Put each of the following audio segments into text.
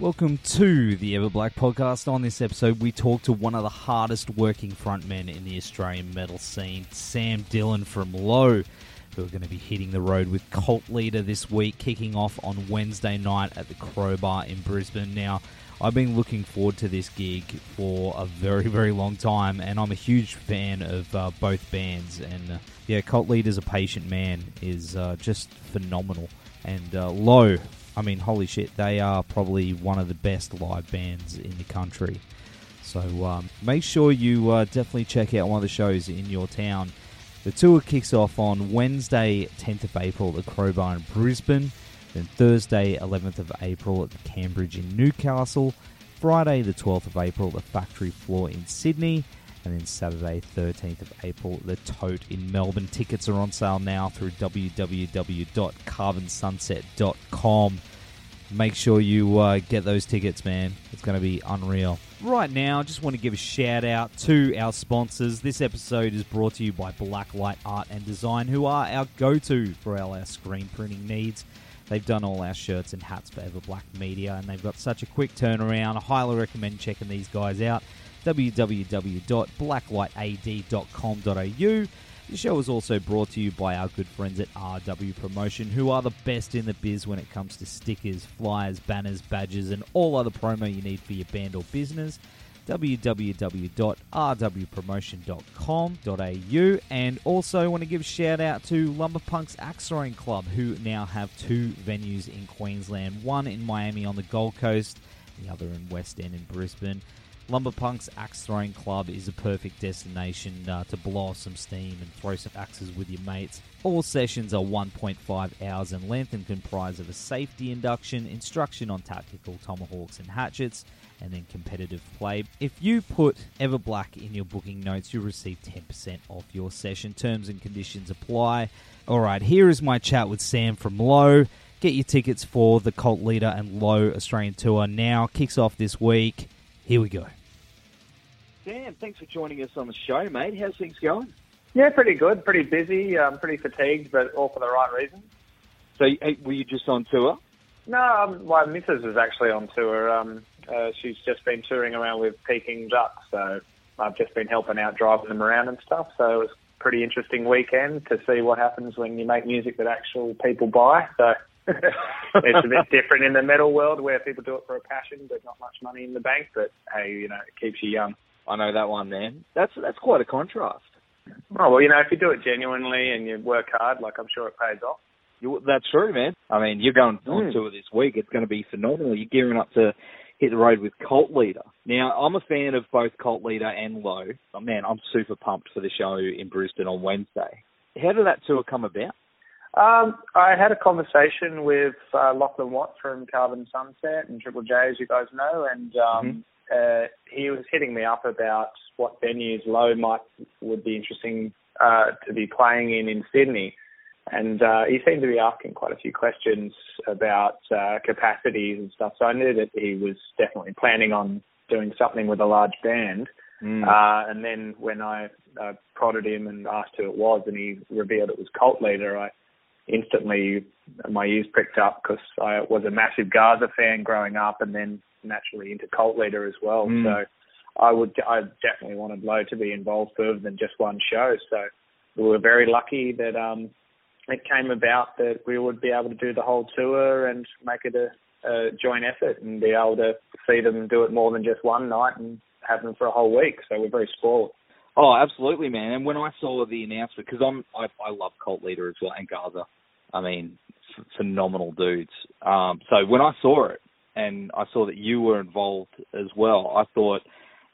Welcome to the Everblack podcast. On this episode, we talk to one of the hardest working frontmen in the Australian metal scene, Sam Dillon from Low, who are going to be hitting the road with Cult Leader this week, kicking off on Wednesday night at the Crowbar in Brisbane. Now, I've been looking forward to this gig for a very, very long time, and I'm a huge fan of uh, both bands. And uh, yeah, Cult Leader's a patient man is uh, just phenomenal. And uh, Low I mean, holy shit, they are probably one of the best live bands in the country. So um, make sure you uh, definitely check out one of the shows in your town. The tour kicks off on Wednesday, 10th of April at Crowbar in Brisbane, then Thursday, 11th of April at the Cambridge in Newcastle, Friday, the 12th of April at the Factory Floor in Sydney, and then Saturday, 13th of April, the Tote in Melbourne. Tickets are on sale now through www.carbonsunset.com. Make sure you uh, get those tickets, man. It's going to be unreal. Right now, I just want to give a shout out to our sponsors. This episode is brought to you by Blacklight Art and Design, who are our go to for all our screen printing needs. They've done all our shirts and hats for Everblack Media, and they've got such a quick turnaround. I highly recommend checking these guys out www.blacklightad.com.au. The show is also brought to you by our good friends at RW Promotion, who are the best in the biz when it comes to stickers, flyers, banners, badges, and all other promo you need for your band or business. www.rwpromotion.com.au and also want to give shout out to Lumberpunks Axe Throwing Club who now have two venues in Queensland one in Miami on the Gold Coast the other in West End in Brisbane Lumberpunks Axe Throwing Club is a perfect destination uh, to blow off some steam and throw some axes with your mates. All sessions are 1.5 hours in length and comprise of a safety induction, instruction on tactical tomahawks and hatchets, and then competitive play. If you put Everblack in your booking notes, you'll receive 10% off your session. Terms and conditions apply. All right, here is my chat with Sam from Low. Get your tickets for the Cult Leader and Low Australian Tour now. Kicks off this week. Here we go. Sam, thanks for joining us on the show, mate. How's things going? Yeah, pretty good. Pretty busy. Um, pretty fatigued, but all for the right reasons. So, were you just on tour? No, um, my missus is actually on tour. Um, uh, she's just been touring around with Peking ducks, so I've just been helping out, driving them around and stuff. So it was a pretty interesting weekend to see what happens when you make music that actual people buy. So it's a bit different in the metal world where people do it for a passion, but not much money in the bank. But hey, you know, it keeps you young. I know that one, man. That's that's quite a contrast. Oh well, you know, if you do it genuinely and you work hard, like I'm sure it pays off. You, that's true, man. I mean, you're going on Mm. tour this week. It's going to be phenomenal. You're gearing up to hit the road with Cult Leader. Now, I'm a fan of both Cult Leader and Low. Oh, man, I'm super pumped for the show in Brisbane on Wednesday. How did that tour come about? Um, I had a conversation with uh, Lachlan Watt from Carbon Sunset and Triple J, as you guys know, and um, uh, he was hitting me up about what venues Low might would be interesting uh, to be playing in in Sydney. And uh, he seemed to be asking quite a few questions about uh, capacities and stuff. So I knew that he was definitely planning on doing something with a large band. Mm. Uh, and then when I uh, prodded him and asked who it was, and he revealed it was Cult Leader, I instantly my ears pricked up because I was a massive Gaza fan growing up, and then naturally into Cult Leader as well. Mm. So I would I definitely wanted Low to be involved further than just one show. So we were very lucky that um, it came about that we would be able to do the whole tour and make it a, a joint effort and be able to see them do it more than just one night and have them for a whole week. So we're very spoiled. Oh, absolutely, man. And when I saw the announcement, because I'm I, I love Cult Leader as well and Gaza. I mean, f- phenomenal dudes. Um, so when I saw it and I saw that you were involved as well, I thought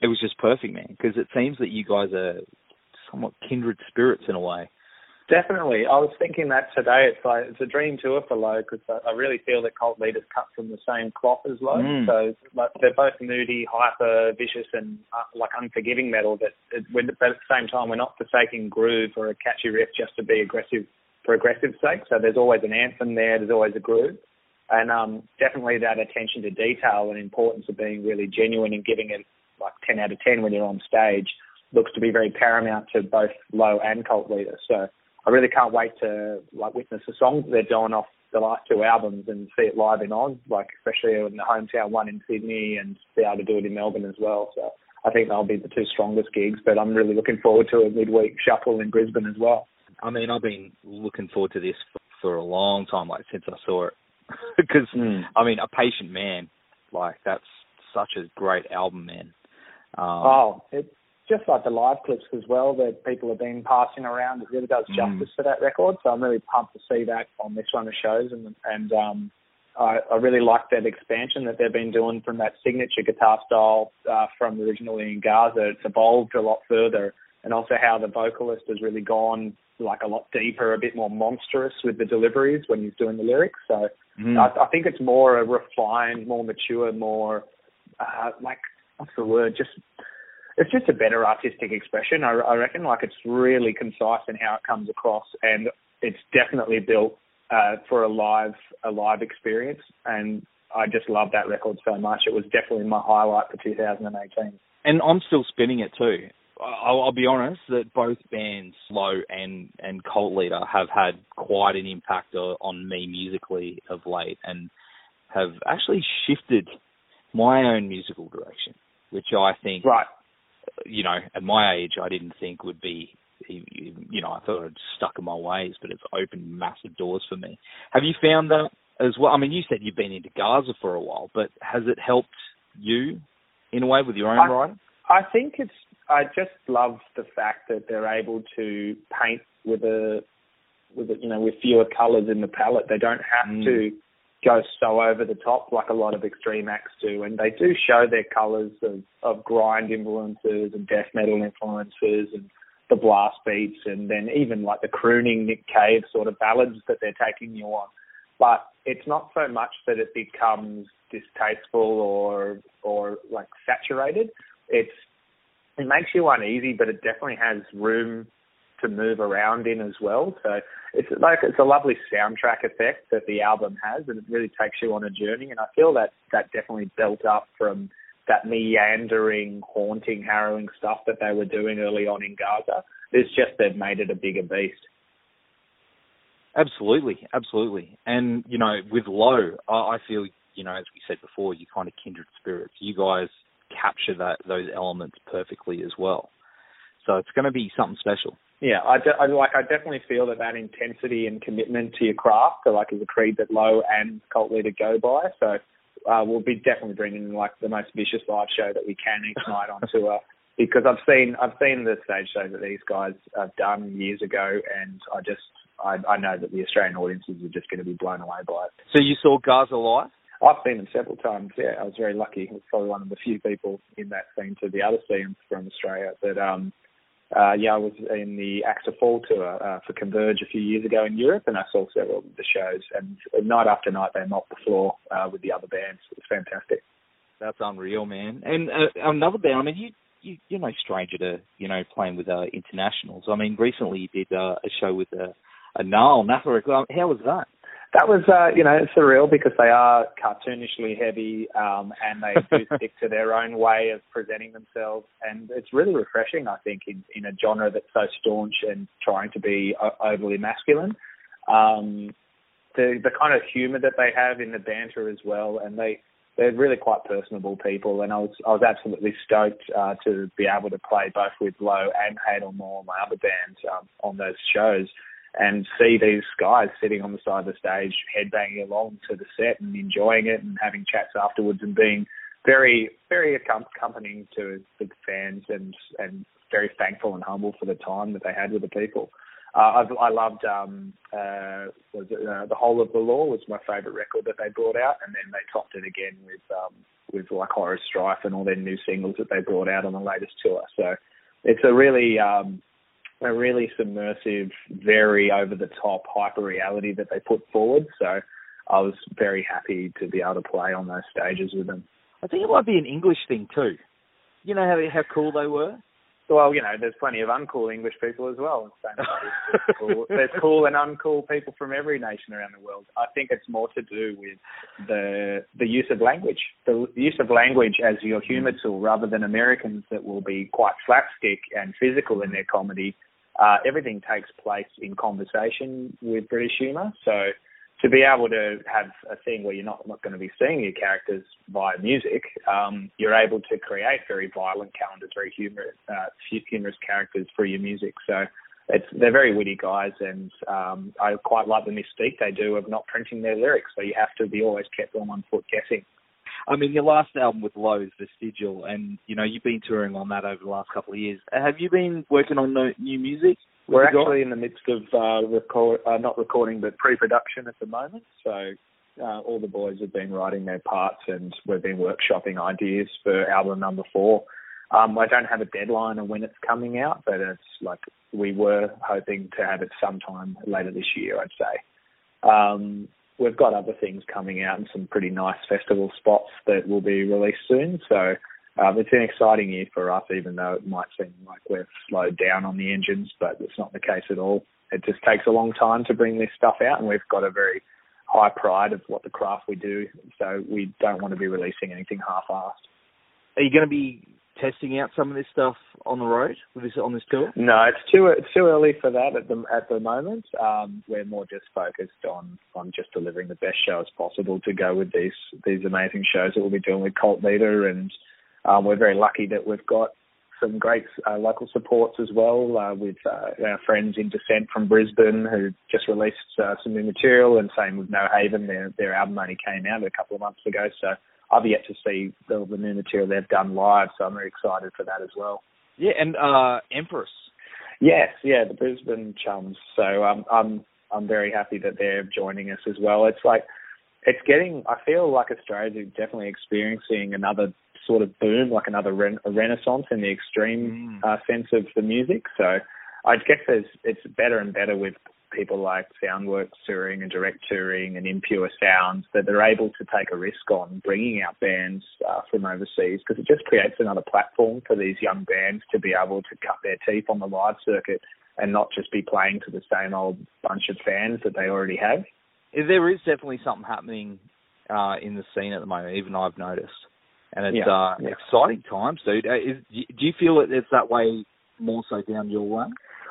it was just perfect, man. Because it seems that you guys are somewhat kindred spirits in a way. Definitely. I was thinking that today. It's like it's a dream tour for Low because I, I really feel that Cult Leader's cut from the same cloth as Low. Mm. So like, they're both moody, hyper, vicious, and uh, like unforgiving metal. But, it, but at the same time, we're not forsaking groove or a catchy riff just to be aggressive for aggressive sake. So there's always an anthem there. There's always a groove. And um, definitely that attention to detail and importance of being really genuine and giving it like 10 out of 10 when you're on stage looks to be very paramount to both Low and Cult Leader. So I really can't wait to like witness the songs they're doing off the last two albums and see it live in Oz, like especially in the hometown one in Sydney and be able to do it in Melbourne as well. So I think they'll be the two strongest gigs, but I'm really looking forward to a midweek shuffle in Brisbane as well. I mean, I've been looking forward to this for a long time, like since I saw it, because Mm. I mean, a patient man, like that's such a great album, man. Um, Oh, it's just like the live clips as well that people have been passing around. It really does Mm. justice to that record. So I'm really pumped to see that on this run of shows. And and um, I, I really like that expansion that they've been doing from that signature guitar style uh, from originally in Gaza. It's evolved a lot further, and also how the vocalist has really gone like a lot deeper, a bit more monstrous with the deliveries when he's doing the lyrics. So mm. I, I think it's more a refined, more mature, more uh, like what's the word? Just it's just a better artistic expression. I, I reckon. Like it's really concise in how it comes across, and it's definitely built uh, for a live a live experience. And I just love that record so much. It was definitely my highlight for 2018. and I'm still spinning it too. I'll, I'll be honest that both bands, Low and and Cult Leader, have had quite an impact uh, on me musically of late, and have actually shifted my own musical direction, which I think, Right. you know, at my age, I didn't think would be. You know, I thought I'd stuck in my ways, but it's opened massive doors for me. Have you found that as well? I mean, you said you've been into Gaza for a while, but has it helped you in a way with your own I- writing? I think it's. I just love the fact that they're able to paint with a, with a, you know, with fewer colours in the palette. They don't have Mm. to go so over the top like a lot of extreme acts do, and they do show their colours of, of grind influences and death metal influences and the blast beats, and then even like the crooning Nick Cave sort of ballads that they're taking you on. But it's not so much that it becomes distasteful or or like saturated it's it makes you uneasy, but it definitely has room to move around in as well. So it's like it's a lovely soundtrack effect that the album has, and it really takes you on a journey. And I feel that that definitely built up from that meandering, haunting, harrowing stuff that they were doing early on in Gaza. It's just they've made it a bigger beast. Absolutely, absolutely. And you know, with Low, I, feel you know, as we said before, you kind of kindred spirits. You guys capture that those elements perfectly as well. So it's going to be something special. Yeah, I, de- I like. I definitely feel that that intensity and commitment to your craft, are like, is a creed that Low and Cult Leader go by. So uh, we'll be definitely bringing like the most vicious live show that we can each night on tour. Because I've seen I've seen the stage shows that these guys have done years ago, and I just I, I know that the Australian audiences are just going to be blown away by it. So you saw Gaza live? I've seen them several times. Yeah, I was very lucky. I was probably one of the few people in that scene to to see them from Australia. But um, uh, yeah, I was in the Axe to Fall tour uh, for Converge a few years ago in Europe, and I saw several of the shows. And night after night, they mopped the floor uh, with the other bands. It was fantastic. That's unreal, man. And uh, another band. I mean, you you you're no stranger to you know playing with uh, internationals. I mean, recently you did uh, a show with uh, Anaal Nathrakh. Um, How was that? That was, uh, you know, surreal because they are cartoonishly heavy um, and they do stick to their own way of presenting themselves. And it's really refreshing, I think, in, in a genre that's so staunch and trying to be o- overly masculine. Um, the the kind of humour that they have in the banter as well, and they they're really quite personable people. And I was I was absolutely stoked uh, to be able to play both with Low and Hadal Maw, my other band, um, on those shows and see these guys sitting on the side of the stage, headbanging along to the set and enjoying it and having chats afterwards and being very, very accompanying to the fans and and very thankful and humble for the time that they had with the people. Uh, I loved um, uh, was it, uh, the whole of the law was my favourite record that they brought out, and then they topped it again with um, with like horror strife and all their new singles that they brought out on the latest tour. So it's a really um, a really submersive, very over the top hyper reality that they put forward. So I was very happy to be able to play on those stages with them. I think it might be an English thing too. You know how how cool they were. Well, you know, there's plenty of uncool English people as well. cool. There's cool and uncool people from every nation around the world. I think it's more to do with the the use of language, the use of language as your humour tool, rather than Americans that will be quite slapstick and physical in their comedy. Uh, everything takes place in conversation with British humour, so to be able to have a thing where you're not, not going to be seeing your characters via music, um, you're able to create very violent calendars, very humorous, uh, humorous characters for your music. So it's they're very witty guys, and um, I quite like the mystique they do of not printing their lyrics. So you have to be always kept on one foot guessing. I mean, your last album with Low is Vestigial, and you know you've been touring on that over the last couple of years. Have you been working on new music? We're actually in the midst of uh, record, uh, not recording, but pre-production at the moment. So uh, all the boys have been writing their parts, and we've been workshopping ideas for album number four. Um, I don't have a deadline on when it's coming out, but it's like we were hoping to have it sometime later this year, I'd say. Um, we've got other things coming out and some pretty nice festival spots that will be released soon. So um, it's an exciting year for us, even though it might seem like we've slowed down on the engines, but it's not the case at all. It just takes a long time to bring this stuff out, and we've got a very high pride of what the craft we do, so we don't want to be releasing anything half-assed. Are you going to be testing out some of this stuff on the road with this on this tour? No, it's too it's too early for that at the at the moment. Um, we're more just focused on on just delivering the best show as possible to go with these these amazing shows that we'll be doing with Cult Leader and um, we're very lucky that we've got some great uh, local supports as well uh, with uh, our friends in Descent from Brisbane who just released uh, some new material, and same with No Haven. Their their album only came out a couple of months ago, so I've yet to see the, the new material they've done live, so I'm very excited for that as well. Yeah, and uh, Empress. Yes, yeah, the Brisbane chums. So um, I'm I'm very happy that they're joining us as well. It's like it's getting. I feel like Australia's definitely experiencing another sort of boom, like another re- a renaissance in the extreme mm. uh, sense of the music. So I guess there's, it's better and better with people like Soundworks touring and direct touring and Impure Sounds that they're able to take a risk on bringing out bands uh, from overseas because it just creates another platform for these young bands to be able to cut their teeth on the live circuit and not just be playing to the same old bunch of fans that they already have. There is definitely something happening uh, in the scene at the moment. Even I've noticed and it's yeah, uh, yeah. exciting times, dude. Uh, is, do you feel that it's that way more so down your way?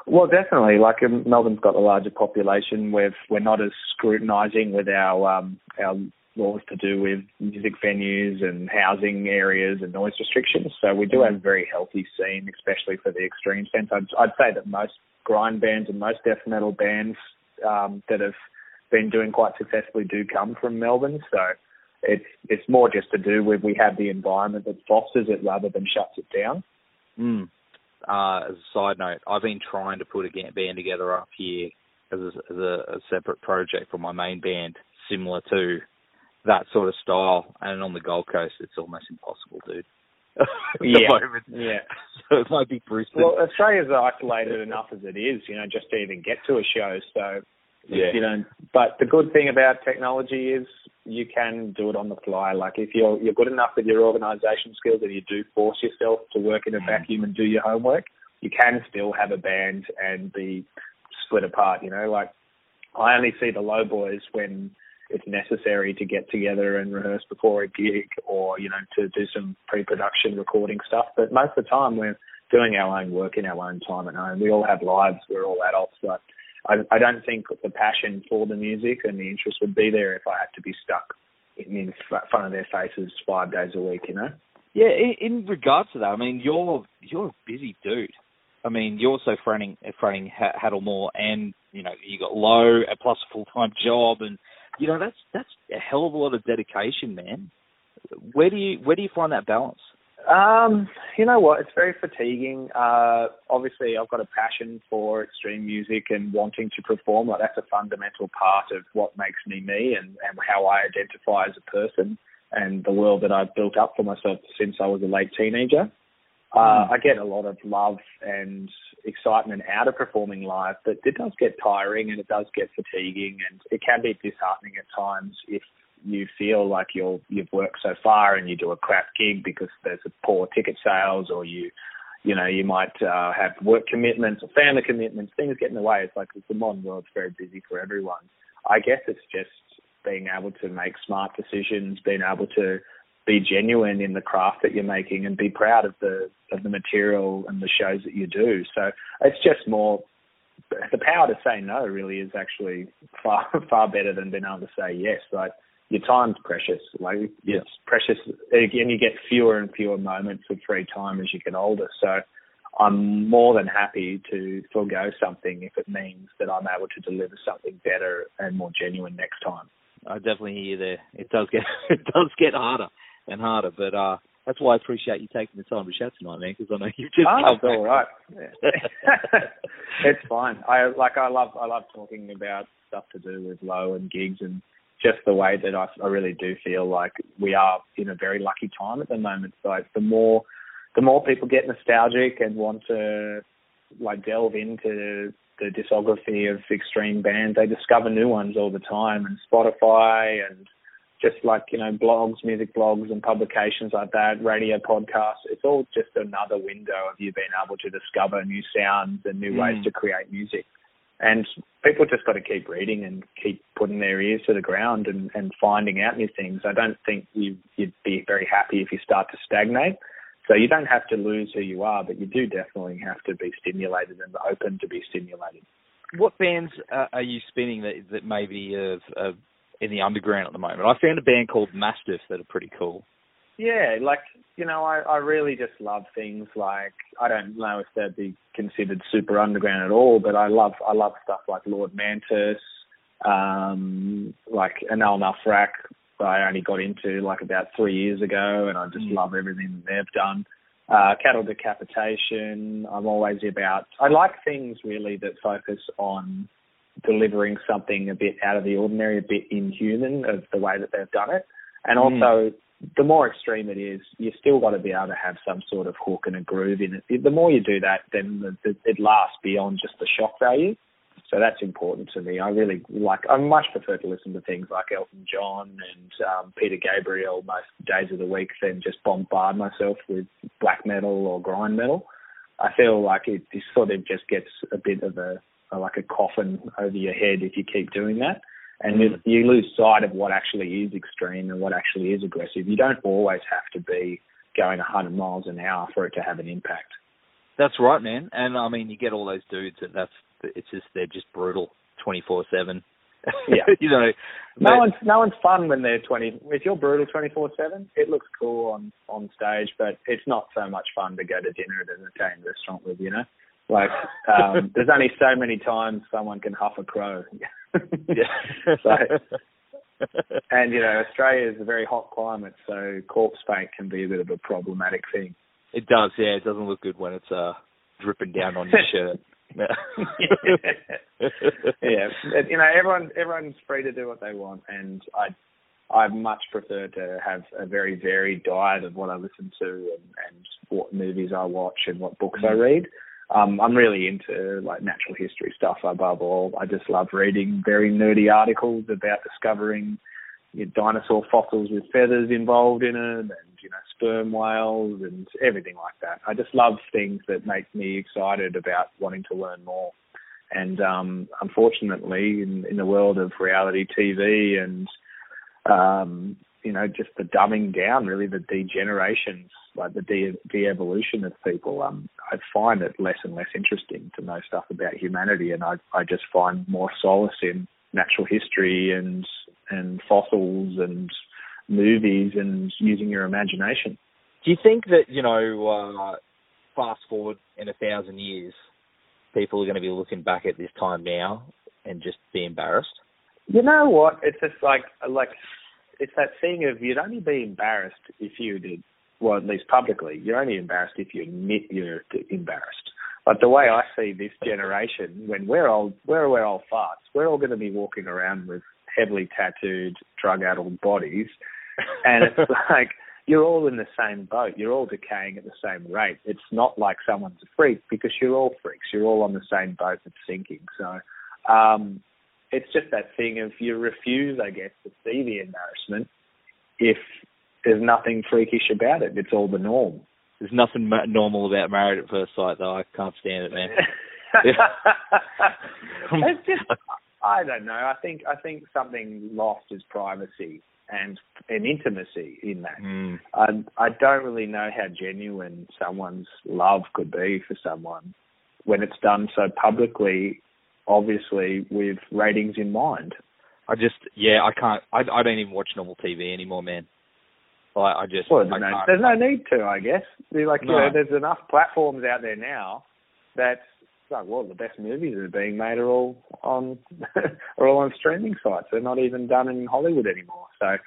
Well, definitely. Like um, Melbourne's got a larger population. We're we're not as scrutinising with our um, our laws to do with music venues and housing areas and noise restrictions. So we do have a very healthy scene, especially for the extreme sense. I'd, I'd say that most grind bands and most death metal bands um, that have been doing quite successfully do come from Melbourne. So it's it's more just to do with we have the environment that fosters it rather than shuts it down. Mm. Uh, as a side note, I've been trying to put a band together up here as a, as a, a separate project from my main band, similar to that sort of style. And on the Gold Coast, it's almost impossible, dude. yeah, yeah. So it might be Brisbane. Well, Australia's isolated enough as it is, you know, just to even get to a show. So yeah. You know, but the good thing about technology is you can do it on the fly. Like if you're you're good enough with your organisation skills and you do force yourself to work in a mm. vacuum and do your homework, you can still have a band and be split apart. You know, like I only see the low boys when it's necessary to get together and rehearse before a gig or you know to do some pre-production recording stuff. But most of the time we're doing our own work in our own time at home. We all have lives. We're all adults. But I, I don't think the passion for the music and the interest would be there if I had to be stuck in, in front of their faces five days a week. You know. Yeah, in, in regards to that, I mean, you're you're a busy dude. I mean, you're also fronting fronting Hadal Maw, and you know you got low uh, plus a full time job, and you know that's that's a hell of a lot of dedication, man. Where do you where do you find that balance? Um, you know what? It's very fatiguing. Uh, obviously, I've got a passion for extreme music and wanting to perform. Like that's a fundamental part of what makes me me and, and how I identify as a person and the world that I've built up for myself since I was a late teenager. Uh, I get a lot of love and excitement out of performing live, but it does get tiring and it does get fatiguing and it can be disheartening at times if you feel like you're you've worked so far and you do a crap gig because there's a poor ticket sales or you you know you might uh, have work commitments or family commitments things get in the way. It's like the modern world's very busy for everyone. I guess it's just being able to make smart decisions being able to be genuine in the craft that you're making and be proud of the of the material and the shows that you do. So it's just more the power to say no really is actually far far better than being able to say yes. Like your time's precious. Like it's precious. Again, you get fewer and fewer moments of free time as you get older. So I'm more than happy to forego something if it means that I'm able to deliver something better and more genuine next time. I definitely hear you there. It does get it does get harder and harder, but uh, that's why I appreciate you taking the time to chat tonight, man. Because I know you've just oh, come all right. it's fine. I like I love I love talking about stuff to do with low and gigs and just the way that I, I really do feel like we are in a very lucky time at the moment. So the more the more people get nostalgic and want to like delve into the discography of extreme bands, they discover new ones all the time and Spotify and just like, you know, blogs, music blogs and publications like that, radio podcasts, it's all just another window of you being able to discover new sounds and new mm. ways to create music. And people just got to keep reading and keep putting their ears to the ground and, and finding out new things. I don't think you, you'd be very happy if you start to stagnate. So you don't have to lose who you are, but you do definitely have to be stimulated and open to be stimulated. What bands uh, are you spinning that that maybe of, in the underground at the moment? I found a band called Mastiff that are pretty cool. Yeah, like you know, I, I really just love things like I don't know if they'd be considered super underground at all, but I love I love stuff like Lord Mantis, um, like Anaal Nathrakh. I only got into like about three years ago, and I just mm. love everything that they've done. Uh, cattle decapitation. I'm always about. I like things really that focus on delivering something a bit out of the ordinary, a bit inhuman of the way that they've done it, and mm. also mm the more extreme it is, you still got to be able to have some sort of hook and a groove in it. The more you do that, then the, the, it lasts beyond just the shock value. So that's important to me. I really like. I much prefer to listen to things like Elton John and um, Peter Gabriel most days of the week than just bombard myself with black metal or grind metal. I feel like it, it sort of just gets a bit of a, a like a coffin over your head if you keep doing that and you lose sight of what actually is extreme and what actually is aggressive. You don't always have to be going 100 miles an hour for it to have an impact. That's right, man. And I mean, you get all those dudes that that's it's just they're just brutal 24 seven. Yeah, you know, no but, one's no one's fun when they're 20. If you're brutal 24 seven, it looks cool on on stage, but it's not so much fun to go to dinner at an Italian restaurant with. You know, like um, there's only so many times someone can huff a crow. yeah. so, and you know, Australia is a very hot climate, so corpse paint can be a bit of a problematic thing. It does, yeah. It doesn't look good when it's uh dripping down on your shirt. yeah, you know, everyone everyone's free to do what they want, and I I much prefer to have a very varied diet of what I listen to and, and what movies I watch and what books mm. I read um, I'm really into like natural history stuff above all. I just love reading very nerdy articles about discovering you know, dinosaur fossils with feathers involved in them, and you know sperm whales and everything like that. I just love things that make me excited about wanting to learn more. And um, unfortunately, in, in the world of reality TV and um, you know, just the dumbing down, really the degenerations, like the de- de-evolution of people. Um, I find it less and less interesting to know stuff about humanity, and I I just find more solace in natural history and and fossils and movies and using your imagination. Do you think that you know, uh, fast forward in a thousand years, people are going to be looking back at this time now and just be embarrassed? You know what? It's just like like it's that thing of you'd only be embarrassed if you did, well, at least publicly, you're only embarrassed if you admit you're embarrassed. But the way I see this generation, when we're old, we're, we're old farts, we're all going to be walking around with heavily tattooed, drug-addled bodies, and it's like you're all in the same boat. You're all decaying at the same rate. It's not like someone's a freak because you're all freaks. You're all on the same boat that's sinking. So um, it's just that thing of you refuse, I guess, to see the embarrassment if there's nothing freakish about it. It's all the norm. There's nothing normal about married at first sight, though. I can't stand it, man. it's just, I don't know. I think I think something lost is privacy and an intimacy in that. Mm. I I don't really know how genuine someone's love could be for someone when it's done so publicly, obviously with ratings in mind. I just yeah, I can't. I I don't even watch normal TV anymore, man. Like I just well, I no, there's no need to, I guess. Like you No. know, there's enough platforms out there now that like well, the best movies that are being made are all on are all on streaming sites. They're not even done in Hollywood anymore. So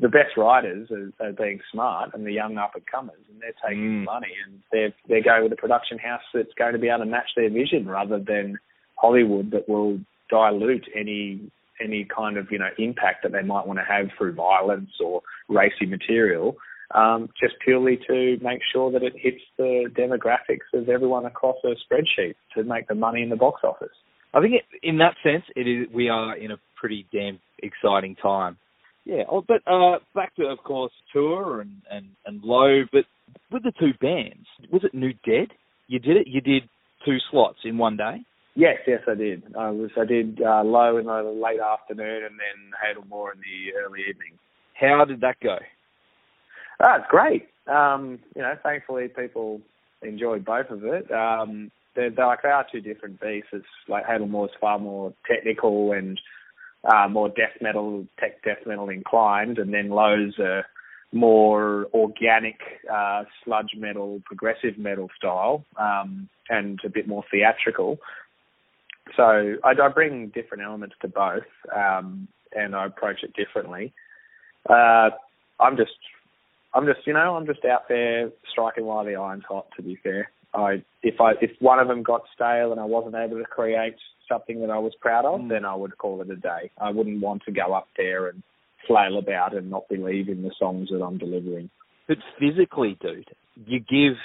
the best writers are, are being smart and the young up and comers, and they're taking Mm. money and they're they're going with a production house that's going to be able to match their vision rather than Hollywood that will dilute any any kind of you know impact that they might want to have through violence or racy material, um, just purely to make sure that it hits the demographics of everyone across a spreadsheet to make the money in the box office. I think it, in that sense, it is. We are in a pretty damn exciting time. Yeah. Oh, but uh, back to, of course, tour and and and low. But with the two bands, was it New Dead? You did it. You did two slots in one day. Yes, yes, I did. I was I did uh, low in the late afternoon and then Hadal Maw in the early evening. How did that go? Ah, it's great. Um, you know, thankfully people enjoyed both of it. Um, they're, they're like they are two different beasts. It's like Hadal Maw's far more technical and uh, more death metal, tech death metal inclined, and then Lowe's are more organic uh, sludge metal, progressive metal style, um, and a bit more theatrical. So I, I bring different elements to both, um, and I approach it differently. Uh, I'm just I'm just, you know, I'm just out there striking while the iron's hot. To be fair, I if I if one of them got stale and I wasn't able to create something that I was proud of, Mm. then I would call it a day. I wouldn't want to go up there and flail about and not believe in the songs that I'm delivering. But physically, dude, you give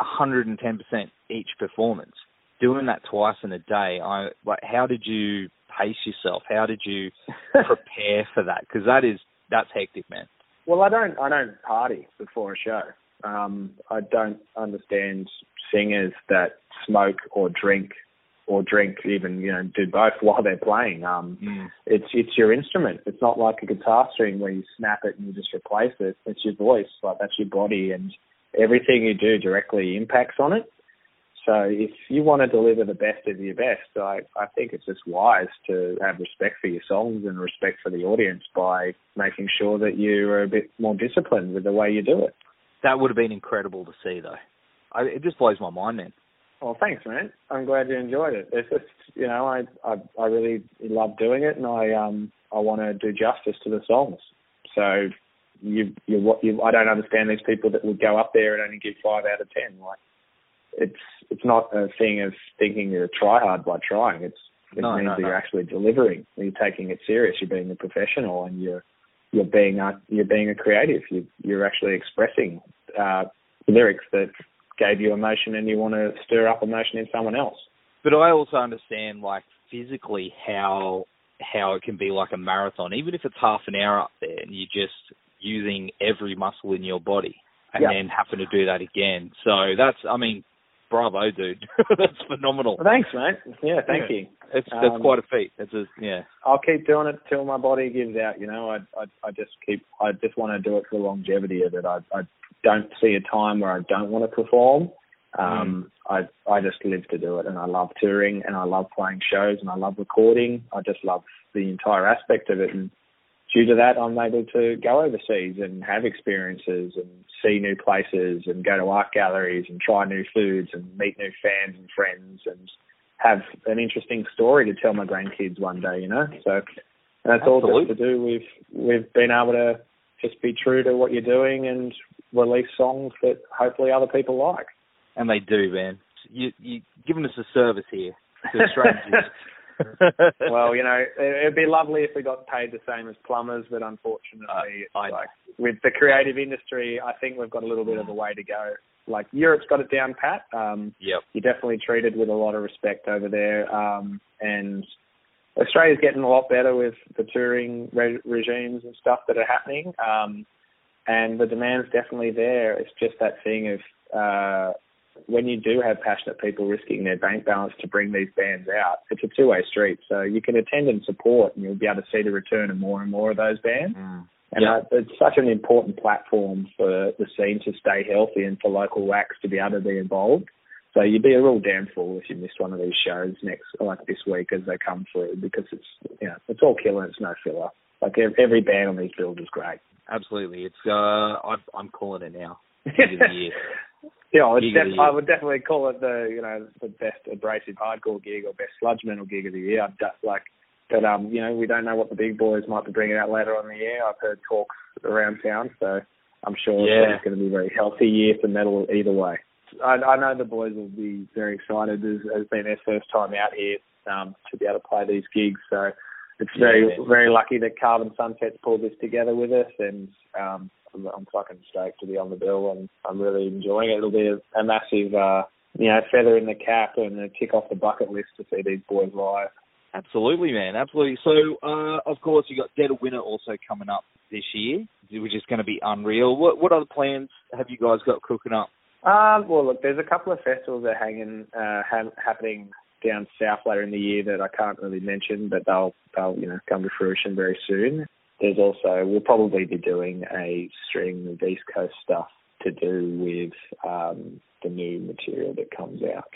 110% each performance. Doing that twice in a day, I like. How did you pace yourself? How did you prepare for that? Because that is that's hectic, man. Well, I don't I don't party before a show. Um, I don't understand singers that smoke or drink or drink even you know do both while they're playing. Um, Mm. it's it's your instrument. It's not like a guitar string where you snap it and you just replace it. It's your voice, like that's your body, and everything you do directly impacts on it. So if you want to deliver the best of your best, I I think it's just wise to have respect for your songs and respect for the audience by making sure that you are a bit more disciplined with the way you do it. That would have been incredible to see, though. I, it just blows my mind, man. Well, thanks, man. I'm glad you enjoyed it. It's just, you know, I I, I really love doing it, and I um I want to do justice to the songs. So you you what you I don't understand these people that would go up there and only give five out of ten. Like it's it's not a thing of thinking you're a try hard by trying. It's it No, means no, that no. you're actually delivering. You're taking it serious. You're being a professional, and you're you're being a, you're being a creative. You you're actually expressing uh, lyrics that gave you emotion, and you want to stir up emotion in someone else. But I also understand, like physically, how how it can be like a marathon, even if it's half an hour up there, and you're just using every muscle in your body, and Yeah. then having to do that again. So that's, I mean, bravo, dude. that's phenomenal. Well, thanks, mate. Yeah, thank Yeah. you. It's that's Um, quite a feat. It's a yeah. I'll keep doing it till my body gives out. You know, I I, I just keep I just want to do it for the longevity of it. I I don't see a time where I don't want to perform. Um, I I just live to do it, and I love touring, and I love playing shows, and I love recording. I just love the entire aspect of it, and due to that, I'm able to go overseas and have experiences and see new places and go to art galleries and try new foods and meet new fans and friends and have an interesting story to tell my grandkids one day, you know. So and that's all just to do with we've been able to just be true to what you're doing and release songs that hopefully other people like. And they do, man. You you giving us a service here to strangers. Well, you know, it'd be lovely if we got paid the same as plumbers, but unfortunately, uh, I like with the creative industry, I think we've got a little bit of a way to go. Like Europe's got it down pat. Um, yep. You're definitely treated with a lot of respect over there, um, and Australia's getting a lot better with the touring re- regimes and stuff that are happening. Um, and the demand's definitely there. It's just that thing of uh, when you do have passionate people risking their bank balance to bring these bands out, it's a two-way street. So you can attend and support, and you'll be able to see the return of more and more of those bands. Mm. And yeah. it's such an important platform for the scene to stay healthy and for local acts to be able to be involved. So you'd be a real damn fool if you missed one of these shows next, like this week, as they come through, because it's you know it's all killer. It's no filler. Like every band on these bills is great. Absolutely, it's uh, I'm calling it now. yeah, def- I would definitely call it the you know the best abrasive hardcore gig or best sludge metal gig of the year. I'd like, but um, you know we don't know what the big boys might be bringing out later on the year. I've heard talks around town, so I'm sure yeah. it's going to be a very healthy year for metal either way. I, I know the boys will be very excited. It has been their first time out here um, to be able to play these gigs, so it's very very lucky that Carbon Sunsets pulled this together with us, and um, I'm, I'm fucking stoked to be on the bill, and I'm really enjoying it. It'll be a, a massive, uh, you know, feather in the cap and a tick off the bucket list to see these boys live. Absolutely, man. Absolutely. So, uh, of course, you got Dead of Winter also coming up this year, which is going to be unreal. What what other plans have you guys got cooking up? Um, well, look, there's a couple of festivals that are hanging, uh, ha- happening down south later in the year that I can't really mention, but they'll they'll you know come to fruition very soon. There's also we'll probably be doing a string of East Coast stuff to do with um, the new material that comes out.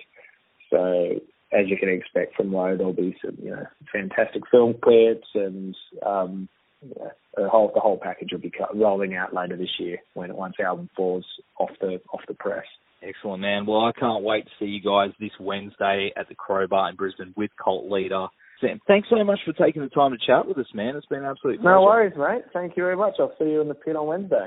So as you can expect from Low, there'll be some you know fantastic film clips and um, yeah, the whole the whole package will be rolling out later this year when once album falls off the off the press. Excellent, man. Well, I can't wait to see you guys this Wednesday at the Crowbar in Brisbane with Cult Leader. Sam, thanks so much for taking the time to chat with us, man. It's been absolutely No worries, mate. Thank you very much. I'll see you in the pit on Wednesday.